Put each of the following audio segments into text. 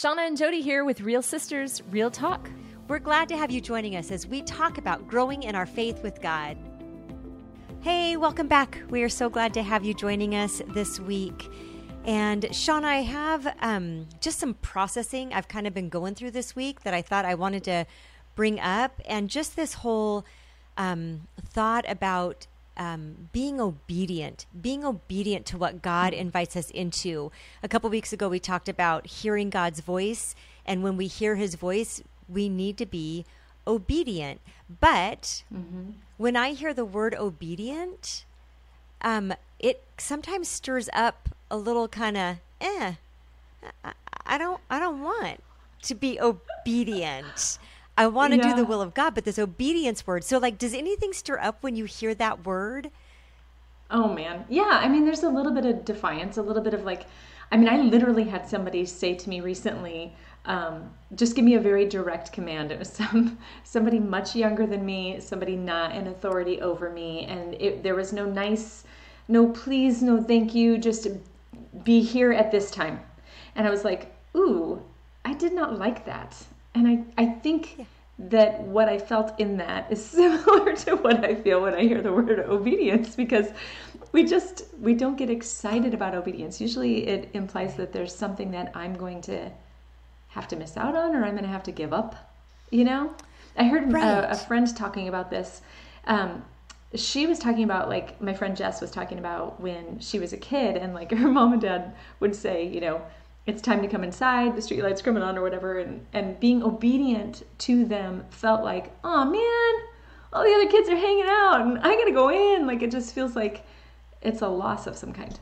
Shawna and Jody here with Real Sisters Real Talk. We're glad to have you joining us as we talk about growing in our faith with God. Hey, welcome back. We are so glad to have you joining us this week. And Shawna, I have um, just some processing I've kind of been going through this week that I thought I wanted to bring up, and just this whole um, thought about um, being obedient, being obedient to what God invites us into. A couple weeks ago, we talked about hearing God's voice, and when we hear His voice, we need to be obedient. But mm-hmm. when I hear the word obedient, um, it sometimes stirs up a little kind of eh. I, I don't. I don't want to be obedient. I want to yeah. do the will of God, but this obedience word. So, like, does anything stir up when you hear that word? Oh, man. Yeah. I mean, there's a little bit of defiance, a little bit of like, I mean, I literally had somebody say to me recently, um, just give me a very direct command. It was some somebody much younger than me, somebody not in authority over me, and it, there was no nice, no please, no thank you, just be here at this time. And I was like, ooh, I did not like that. And I, I think yeah. that what I felt in that is similar to what I feel when I hear the word obedience because we just we don't get excited about obedience. Usually it implies that there's something that I'm going to have to miss out on or I'm going to have to give up, you know? I heard right. a, a, friend talking about this. Um, she was talking about like my friend Jess was talking about when she was a kid and like her mom and dad would say, you know, it's time to come inside, the street lights coming on or whatever, and, and being obedient to them felt like, oh man, all the other kids are hanging out and I gotta go in. Like it just feels like it's a loss of some kind.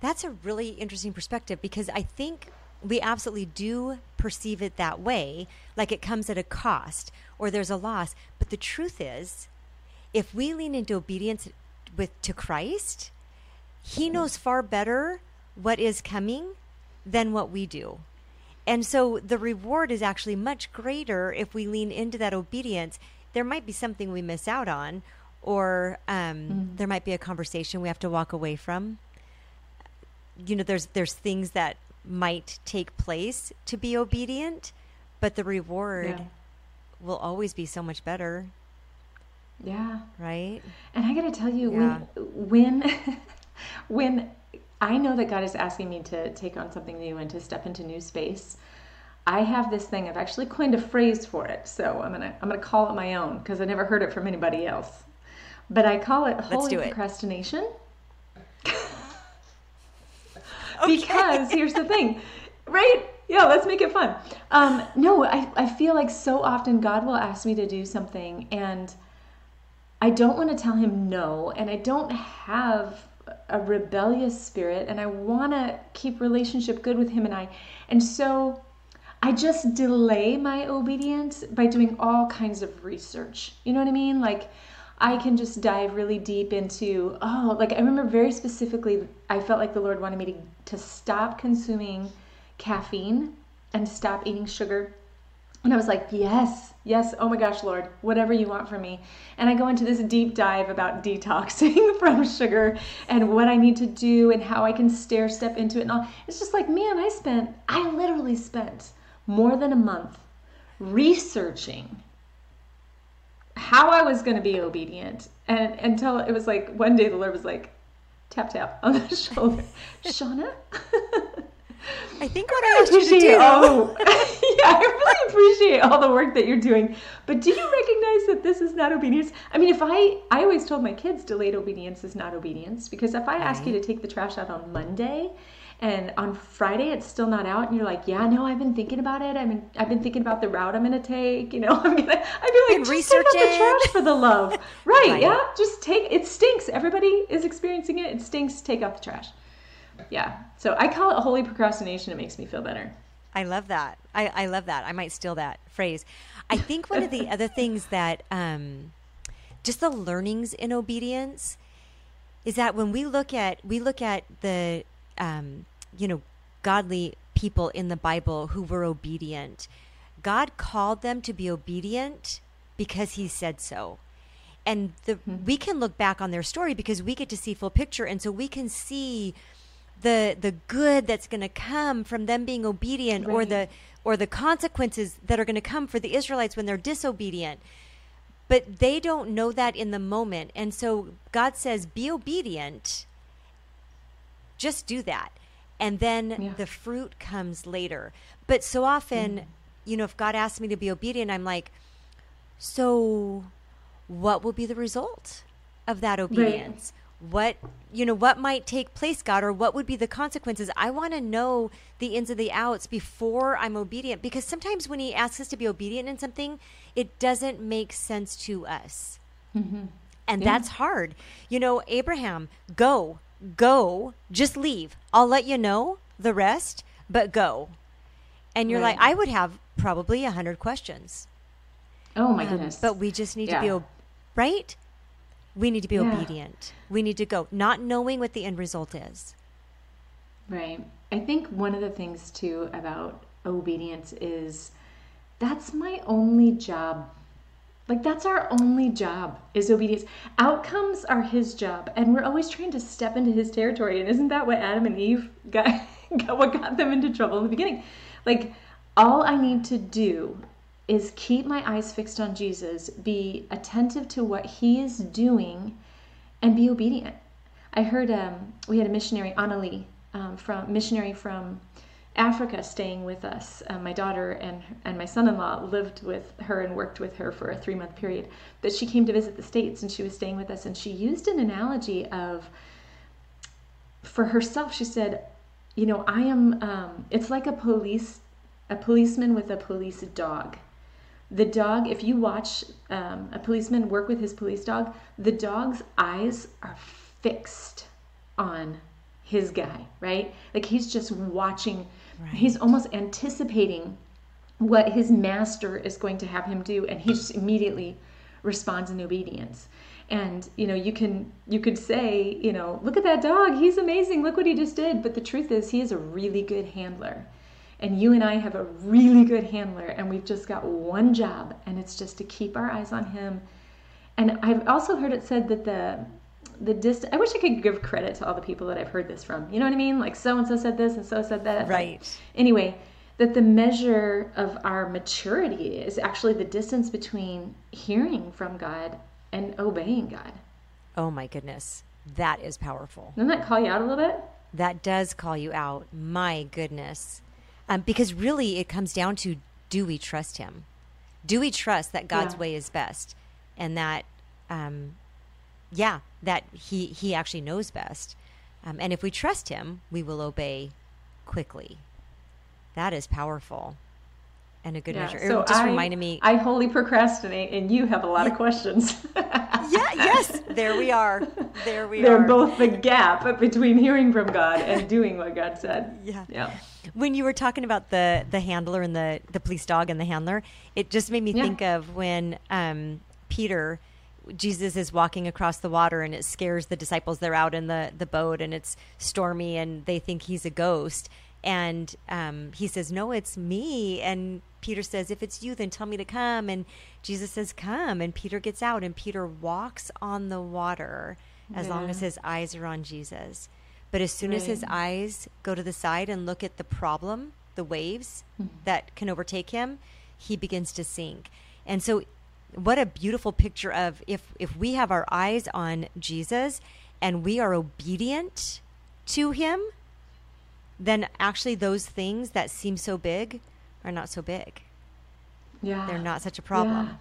That's a really interesting perspective because I think we absolutely do perceive it that way, like it comes at a cost or there's a loss. But the truth is, if we lean into obedience with to Christ, He knows far better what is coming than what we do. And so the reward is actually much greater if we lean into that obedience. There might be something we miss out on, or um, mm. there might be a conversation we have to walk away from. You know, there's there's things that might take place to be obedient, but the reward yeah. will always be so much better. Yeah. Right. And I got to tell you, yeah. when when when I know that God is asking me to take on something new and to step into new space. I have this thing. I've actually coined a phrase for it, so I'm gonna I'm gonna call it my own because I never heard it from anybody else. But I call it holy procrastination. It. because here's the thing, right? Yeah, let's make it fun. Um, no, I, I feel like so often God will ask me to do something and I don't want to tell him no, and I don't have a rebellious spirit and I want to keep relationship good with him and I. And so I just delay my obedience by doing all kinds of research. You know what I mean? Like I can just dive really deep into oh, like I remember very specifically I felt like the Lord wanted me to to stop consuming caffeine and stop eating sugar. And I was like, yes, Yes, oh my gosh, Lord, whatever you want from me. And I go into this deep dive about detoxing from sugar and what I need to do and how I can stair step into it and all. It's just like, man, I spent, I literally spent more than a month researching how I was going to be obedient. And until it was like one day the Lord was like, tap, tap on the shoulder, Shawna. I think what I asked you to do. All, oh. yeah, appreciate all the work that you're doing. But do you recognize that this is not obedience? I mean, if I, I always told my kids delayed obedience is not obedience because if I ask you to take the trash out on Monday and on Friday it's still not out, and you're like, yeah, no, I've been thinking about it. I mean, I've been thinking about the route I'm gonna take. You know, I'm gonna, I'd be like, research take out the trash for the love, right, right? Yeah, just take. It stinks. Everybody is experiencing it. It stinks. Take out the trash yeah. So I call it holy procrastination. It makes me feel better. I love that. I, I love that. I might steal that phrase. I think one of the other things that um, just the learnings in obedience is that when we look at we look at the um, you know godly people in the Bible who were obedient. God called them to be obedient because He said so and the, mm-hmm. we can look back on their story because we get to see full picture and so we can see the the good that's going to come from them being obedient or the or the consequences that are going to come for the Israelites when they're disobedient. But they don't know that in the moment. And so God says, be obedient. Just do that. And then Yeah. the fruit comes later. But so often, Mm. you know, if God asks me to be obedient, I'm like, so what will be the result of that obedience? What, you know, what might take place, God, or what would be the consequences? I want to know the ins and the outs before I'm obedient because sometimes when He asks us to be obedient in something, it doesn't make sense to us. And Yeah. that's hard. You know, Abraham, go, go, just leave. I'll let you know the rest, but go. And you're like, I would have probably a hundred questions. Oh my Um, goodness. But we just need to be, Yeah. ob- right? We need to be Yeah. obedient. We need to go, not knowing what the end result is. Right. I think one of the things too about obedience is that's my only job. Like that's our only job is obedience. Outcomes are his job, and we're always trying to step into his territory. And isn't that what Adam and Eve got, got what got them into trouble in the beginning? Like all I need to do is keep my eyes fixed on Jesus, be attentive to what he is doing, and be obedient. I heard um, we had a missionary, Annalie, um, from missionary from Africa, staying with us. Um, my daughter and and my son-in-law lived with her and worked with her for a three-month period. But she came to visit the states, and she was staying with us, and she used an analogy of for herself. She said, "You know, I am. Um, it's like a police, a policeman with a police dog." The dog if you watch um, a policeman work with his police dog the dog's eyes are fixed on his guy right? Like he's just watching he's almost anticipating what his master is going to have him do and he just immediately responds in obedience. And you know you can you could say you know look at that dog he's amazing look what he just did but the truth is he is a really good handler and you and I have a really good handler, and we've just got one job, and it's just to keep our eyes on him. And I've also heard it said that the the distance. I wish I could give credit to all the people that I've heard this from. You know what I mean? Like so and so said this, and so said that. Right. Anyway, that the measure of our maturity is actually the distance between hearing from God and obeying God. Oh my goodness. That is powerful. Doesn't that call you out a little bit? That does call you out. My goodness. Um, because really, it comes down to do we trust Him? Do we trust that God's Yeah. way is best, and that, um, yeah, that He He actually knows best. Um, and if we trust Him, we will obey quickly. That is powerful, and a good measure. It just I, reminded me. I wholly procrastinate, and you have a lot of questions. Yes. There we are. There we They're are. both the gap between hearing from God and doing what God said. Yeah. Yeah. when you were talking about the the handler and the the police dog and the handler, it just made me Yeah. think of when um, Peter. Jesus is walking across the water and it scares the disciples. They're out in the, the boat and it's stormy and they think he's a ghost. And um, he says, No, it's me. And Peter says, If it's you, then tell me to come. And Jesus says, Come. And Peter gets out and Peter walks on the water as long as his eyes are on Jesus. But as soon as his eyes go to the side and look at the problem, the waves that can overtake him, he begins to sink. And so what a beautiful picture of if if we have our eyes on Jesus and we are obedient to him, then actually those things that seem so big are not so big. Yeah. They're not such a problem.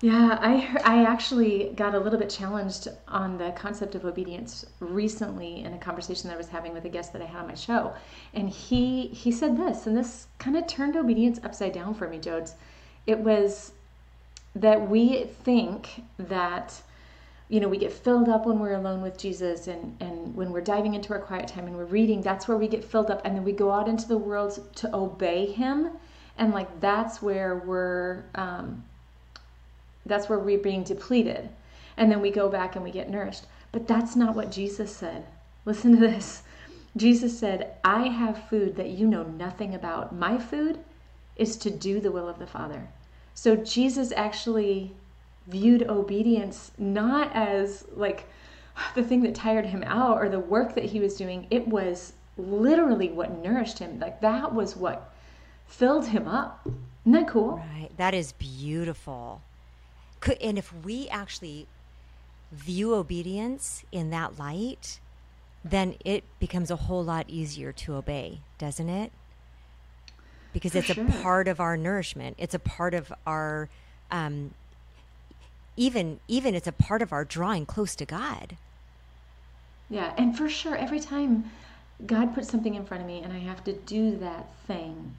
Yeah, yeah I, I actually got a little bit challenged on the concept of obedience recently in a conversation that I was having with a guest that I had on my show. And he, he said this, and this kind of turned obedience upside down for me, Jodes. It was that we think that you know we get filled up when we're alone with jesus and and when we're diving into our quiet time and we're reading that's where we get filled up. And then we go out into the world to obey him. And like that's where we're um, that's where we're being depleted. And then we go back and we get nourished. But that's not what jesus said. Listen to this. Jesus said i have food that you know nothing about. My food is to do the will of the father. So jesus actually viewed obedience not as like the thing that tired him out or the work that he was doing. It was literally what nourished him. Like that was what filled him up. Isn't that cool? Right. That is beautiful. Could, and if we actually view obedience in that light, then it becomes a whole lot easier to obey, doesn't it? Because For it's sure. a part of our nourishment. It's a part of our, um, even even it's a part of our drawing close to God. Yeah, and for sure, every time God puts something in front of me and I have to do that thing,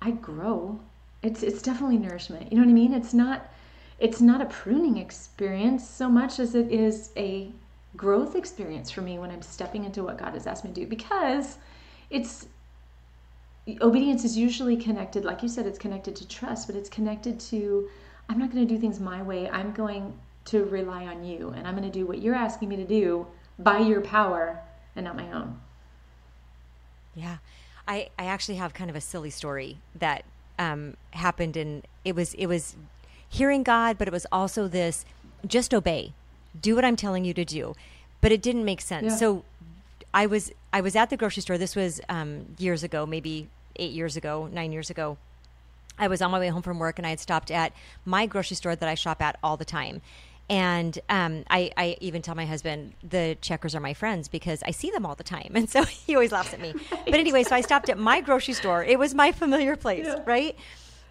I grow. It's it's definitely nourishment. You know what I mean? It's not it's not a pruning experience so much as it is a growth experience for me when I'm stepping into what God has asked me to do because it's obedience is usually connected like you said it's connected to trust but it's connected to i'm not going to do things my way i'm going to rely on you and i'm going to do what you're asking me to do by your power and not my own Yeah, I I actually have kind of a silly story that um, happened, and it was it was hearing God, but it was also this just obey, do what I'm telling you to do, but it didn't make sense. Yeah. So I was I was at the grocery store. This was um, years ago, maybe eight years ago, nine years ago. I was on my way home from work and I had stopped at my grocery store that I shop at all the time. And um, I, I even tell my husband the checkers are my friends because I see them all the time. And so he always laughs at me. But anyway, so I stopped at my grocery store. It was my familiar place, Yeah. right?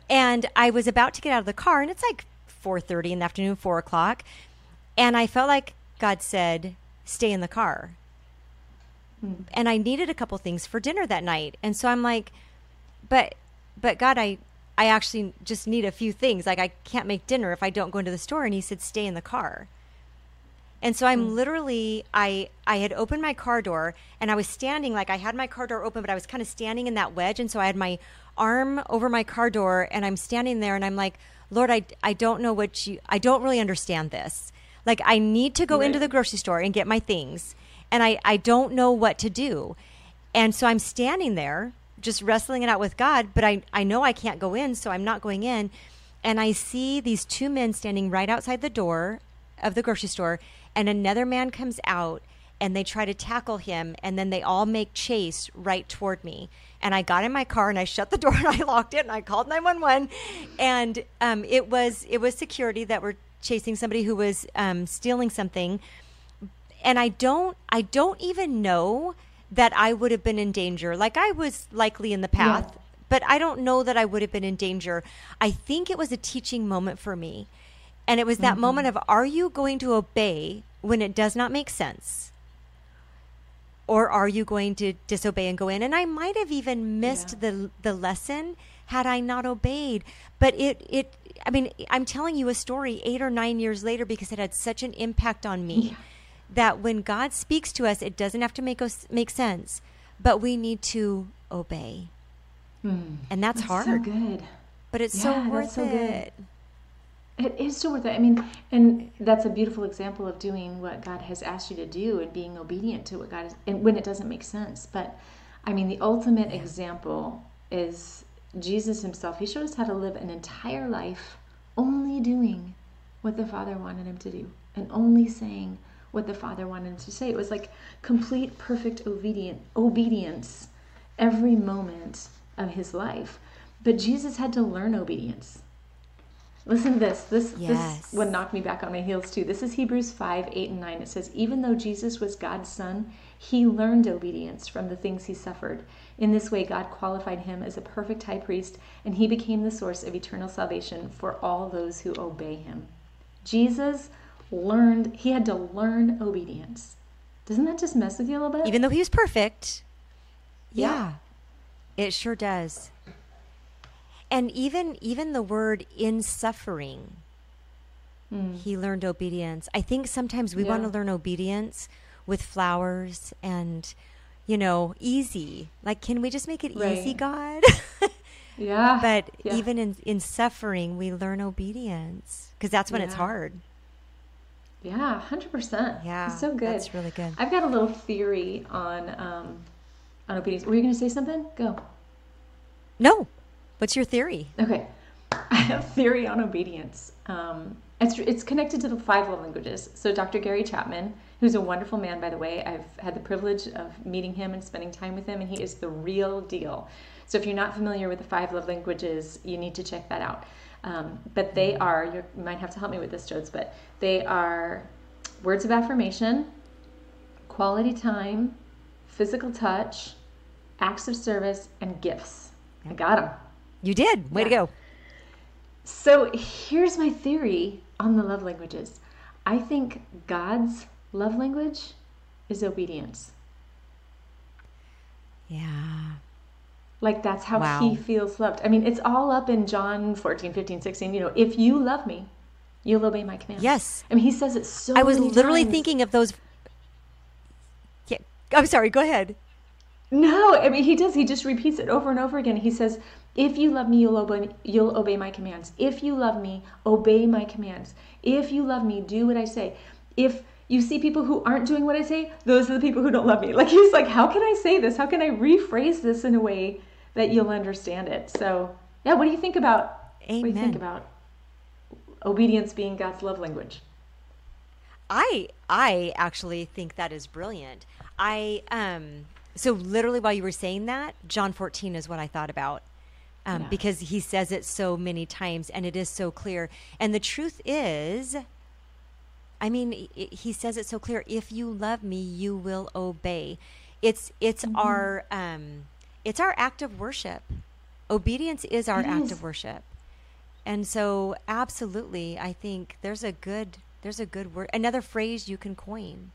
And I was about to get out of the car and it's like 4.30 in the afternoon, 4 o'clock. And I felt like God said, stay in the car and I needed a couple things for dinner that night. And so I'm like, but but God, I I actually just need a few things. Like I can't make dinner if I don't go into the store. And he said, stay in the car. And so I'm hmm. literally I I had opened my car door and I was standing like I had my car door open, but I was kind of standing in that wedge. And so I had my arm over my car door and I'm standing there and I'm like, Lord, I I don't know what you I don't really understand this. Like I need to go into the grocery store and get my things. And I, I don't know what to do. And so I'm standing there just wrestling it out with God, but I, I know I can't go in, so I'm not going in. And I see these two men standing right outside the door of the grocery store, and another man comes out and they try to tackle him, and then they all make chase right toward me. And I got in my car and I shut the door and I locked it and I called 911. And um, it was it was security that were chasing somebody who was um, stealing something and I don't I don't even know that I would have been in danger. Like I was likely in the path, Yeah. but I don't know that I would have been in danger. I think it was a teaching moment for me. And it was that mm-hmm. moment of are you going to obey when it does not make sense? Or are you going to disobey and go in? And I might have even missed Yeah. the the lesson had I not obeyed. But it it I mean, I'm telling you a story 8 or 9 years later because it had such an impact on me that when God speaks to us, it doesn't have to make us make sense, but we need to obey. Hmm. And that's, hard, so good but it's Yeah, so that's worth so good. it. It is so worth it. I mean, and that's a beautiful example of doing what God has asked you to do and being obedient to what God is, and when it doesn't make sense. But I mean, the ultimate example is Jesus himself. He showed us how to live an entire life only doing what the Father wanted him to do and only saying what the Father wanted to say. It was like complete, perfect obedient, obedience every moment of his life. But Jesus had to learn obedience. Listen to this. This Yes. this would knock me back on my heels too. This is Hebrews 5, 8, and 9. It says, Even though Jesus was God's son, he learned obedience from the things he suffered. In this way, God qualified him as a perfect high priest, and he became the source of eternal salvation for all those who obey him. Jesus learned, he had to learn obedience. Doesn't that just mess with you a little bit? Even though he was perfect. Yeah. Yeah. It sure does. And even even the word in suffering, hmm. he learned obedience. I think sometimes we want to learn obedience with flowers and you know, easy. Like can we just make it easy, God? yeah. but Yeah. even in in suffering, we learn obedience because that's when it's hard. Yeah, hundred percent. Yeah, it's so good. that's really good. I've got a little theory on um, on obedience. Were you going to say something? Go. No. What's your theory? Okay, I have theory on obedience, um, it's, it's connected to the five love languages. So Dr. Gary Chapman, who's a wonderful man, by the way, I've had the privilege of meeting him and spending time with him, and he is the real deal. So if you're not familiar with the five love languages, you need to check that out. Um, but they are, you might have to help me with this, Jodes, but they are words of affirmation, quality time, physical touch, acts of service, and gifts. I got them. You did. Way yeah. to go. So here's my theory on the love languages. I think God's love language is obedience. Yeah. Like that's how wow. he feels loved. I mean, it's all up in John 14, 15, 16. You know, if you love me, you'll obey my commands. Yes. I mean, he says it so I was literally times. thinking of those. Yeah. I'm sorry. Go ahead. No, I mean, he does. He just repeats it over and over again. He says, if you love me, you'll obey, you'll obey my commands. If you love me, obey my commands. If you love me, do what I say. If you see people who aren't doing what I say, those are the people who don't love me. Like he's like, how can I say this? How can I rephrase this in a way that you'll understand it? So, yeah, what do you think about Amen. what do you think about obedience being God's love language? I I actually think that is brilliant. I um so literally while you were saying that, John 14 is what I thought about um, yeah. because he says it so many times and it is so clear. And the truth is, I mean, he says it so clear. If you love me, you will obey. It's it's mm-hmm. our um, it's our act of worship. Obedience is our it act is. of worship. And so, absolutely, I think there's a good there's a good word. Another phrase you can coin.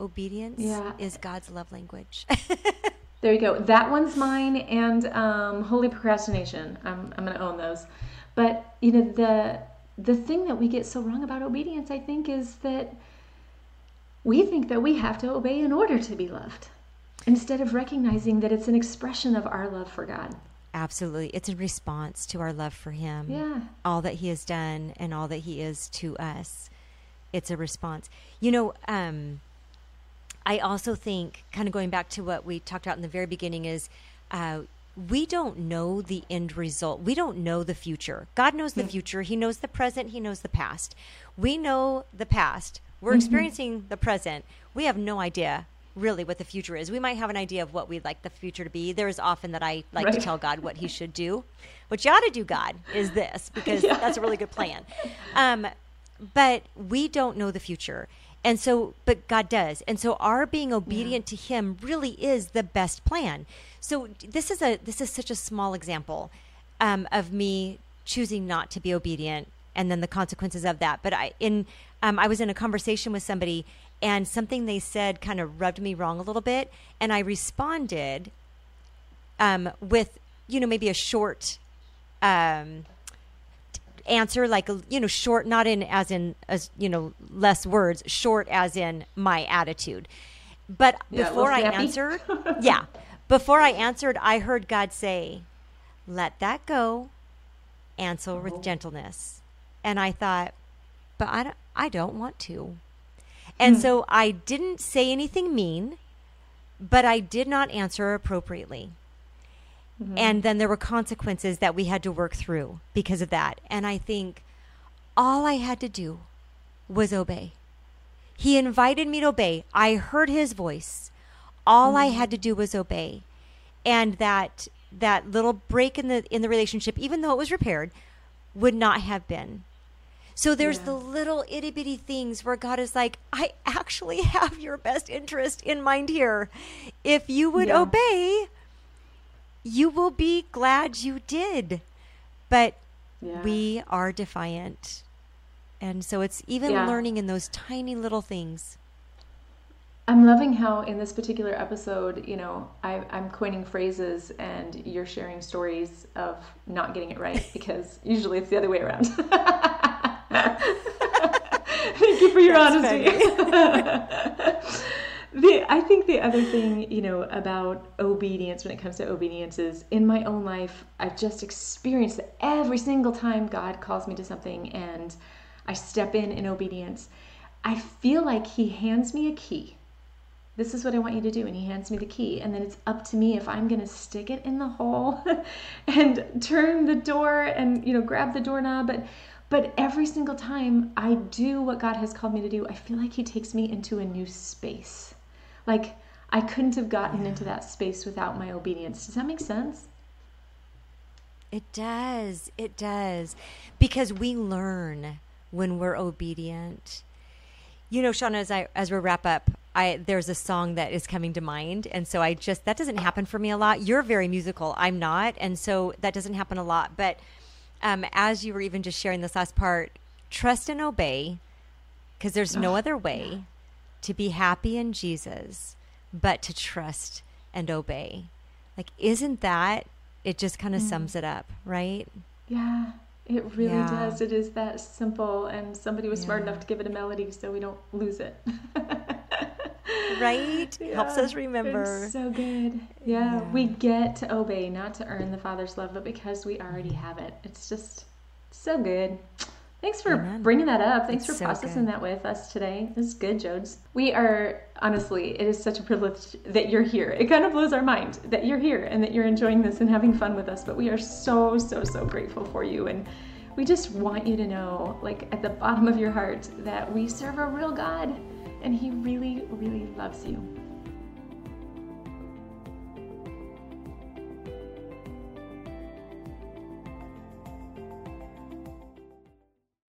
Obedience yeah. is God's love language. There you go. That one's mine, and um, holy procrastination. I'm I'm gonna own those. But you know the the thing that we get so wrong about obedience, I think, is that we think that we have to obey in order to be loved, instead of recognizing that it's an expression of our love for God. Absolutely. It's a response to our love for Him. Yeah. All that He has done and all that He is to us. It's a response. You know, um, I also think, kind of going back to what we talked about in the very beginning, is uh, we don't know the end result. We don't know the future. God knows the future. He knows the present. He knows the past. We know the past. We're mm-hmm. experiencing the present. We have no idea really what the future is. We might have an idea of what we'd like the future to be. There is often that I like right. to tell God what He should do. What you ought to do, God, is this because yeah. that's a really good plan. Um, but we don't know the future. And so, but God does. And so our being obedient yeah. to him really is the best plan. So this is a, this is such a small example um, of me choosing not to be obedient and then the consequences of that. But I, in, um, I was in a conversation with somebody and something they said kind of rubbed me wrong a little bit. And I responded um, with, you know, maybe a short, um, answer like you know short not in as in as you know less words short as in my attitude but yeah, before i answered yeah before i answered i heard god say let that go answer oh. with gentleness and i thought but i don't, I don't want to and hmm. so i didn't say anything mean but i did not answer appropriately Mm-hmm. And then there were consequences that we had to work through because of that. And I think all I had to do was obey. He invited me to obey. I heard his voice. All mm-hmm. I had to do was obey. And that that little break in the in the relationship, even though it was repaired, would not have been. So there's yeah. the little itty bitty things where God is like, I actually have your best interest in mind here. If you would yeah. obey, you will be glad you did. But yeah. we are defiant. And so it's even learning in those tiny little things. I'm loving how in this particular episode, you know, I, am coining phrases and you're sharing stories of not getting it right because usually it's the other way around. Thank you for your That's honesty. the I think the other thing, you know, about obedience when it comes to obedience is in my own life, I've just experienced that every single time God calls me to something and I step in in obedience, I feel like He hands me a key. This is what I want you to do. And He hands me the key. And then it's up to me if I'm going to stick it in the hole and turn the door and, you know, grab the doorknob. But But every single time I do what God has called me to do, I feel like He takes me into a new space. Like I couldn't have gotten into that space without my obedience. Does that make sense? It does. It does. Because we learn when we're obedient. You know, Shawna, as I as we wrap up, I there's a song that is coming to mind, and so I just that doesn't happen for me a lot. You're very musical, I'm not, and so that doesn't happen a lot. But um, as you were even just sharing this last part, trust and obey, because there's no other way to be happy in Jesus but to trust and obey. Like, isn't that it? Just kind of mm. sums it up, right? Yeah. It really yeah. does. It is that simple, and somebody was yeah. smart enough to give it a melody so we don't lose it. right? Yeah. Helps us remember. It's so good. Yeah, we get to obey, not to earn the Father's love, but because we already have it. It's just so good. Thanks for Amen. bringing that up. Thanks it's for processing that with us today. This is good, Jodes. We are, honestly, it is such a privilege that you're here. It kind of blows our mind that you're here and that you're enjoying this and having fun with us, but we are so, so, so grateful for you. And we just want you to know, like at the bottom of your heart, that we serve a real God and He really, really loves you.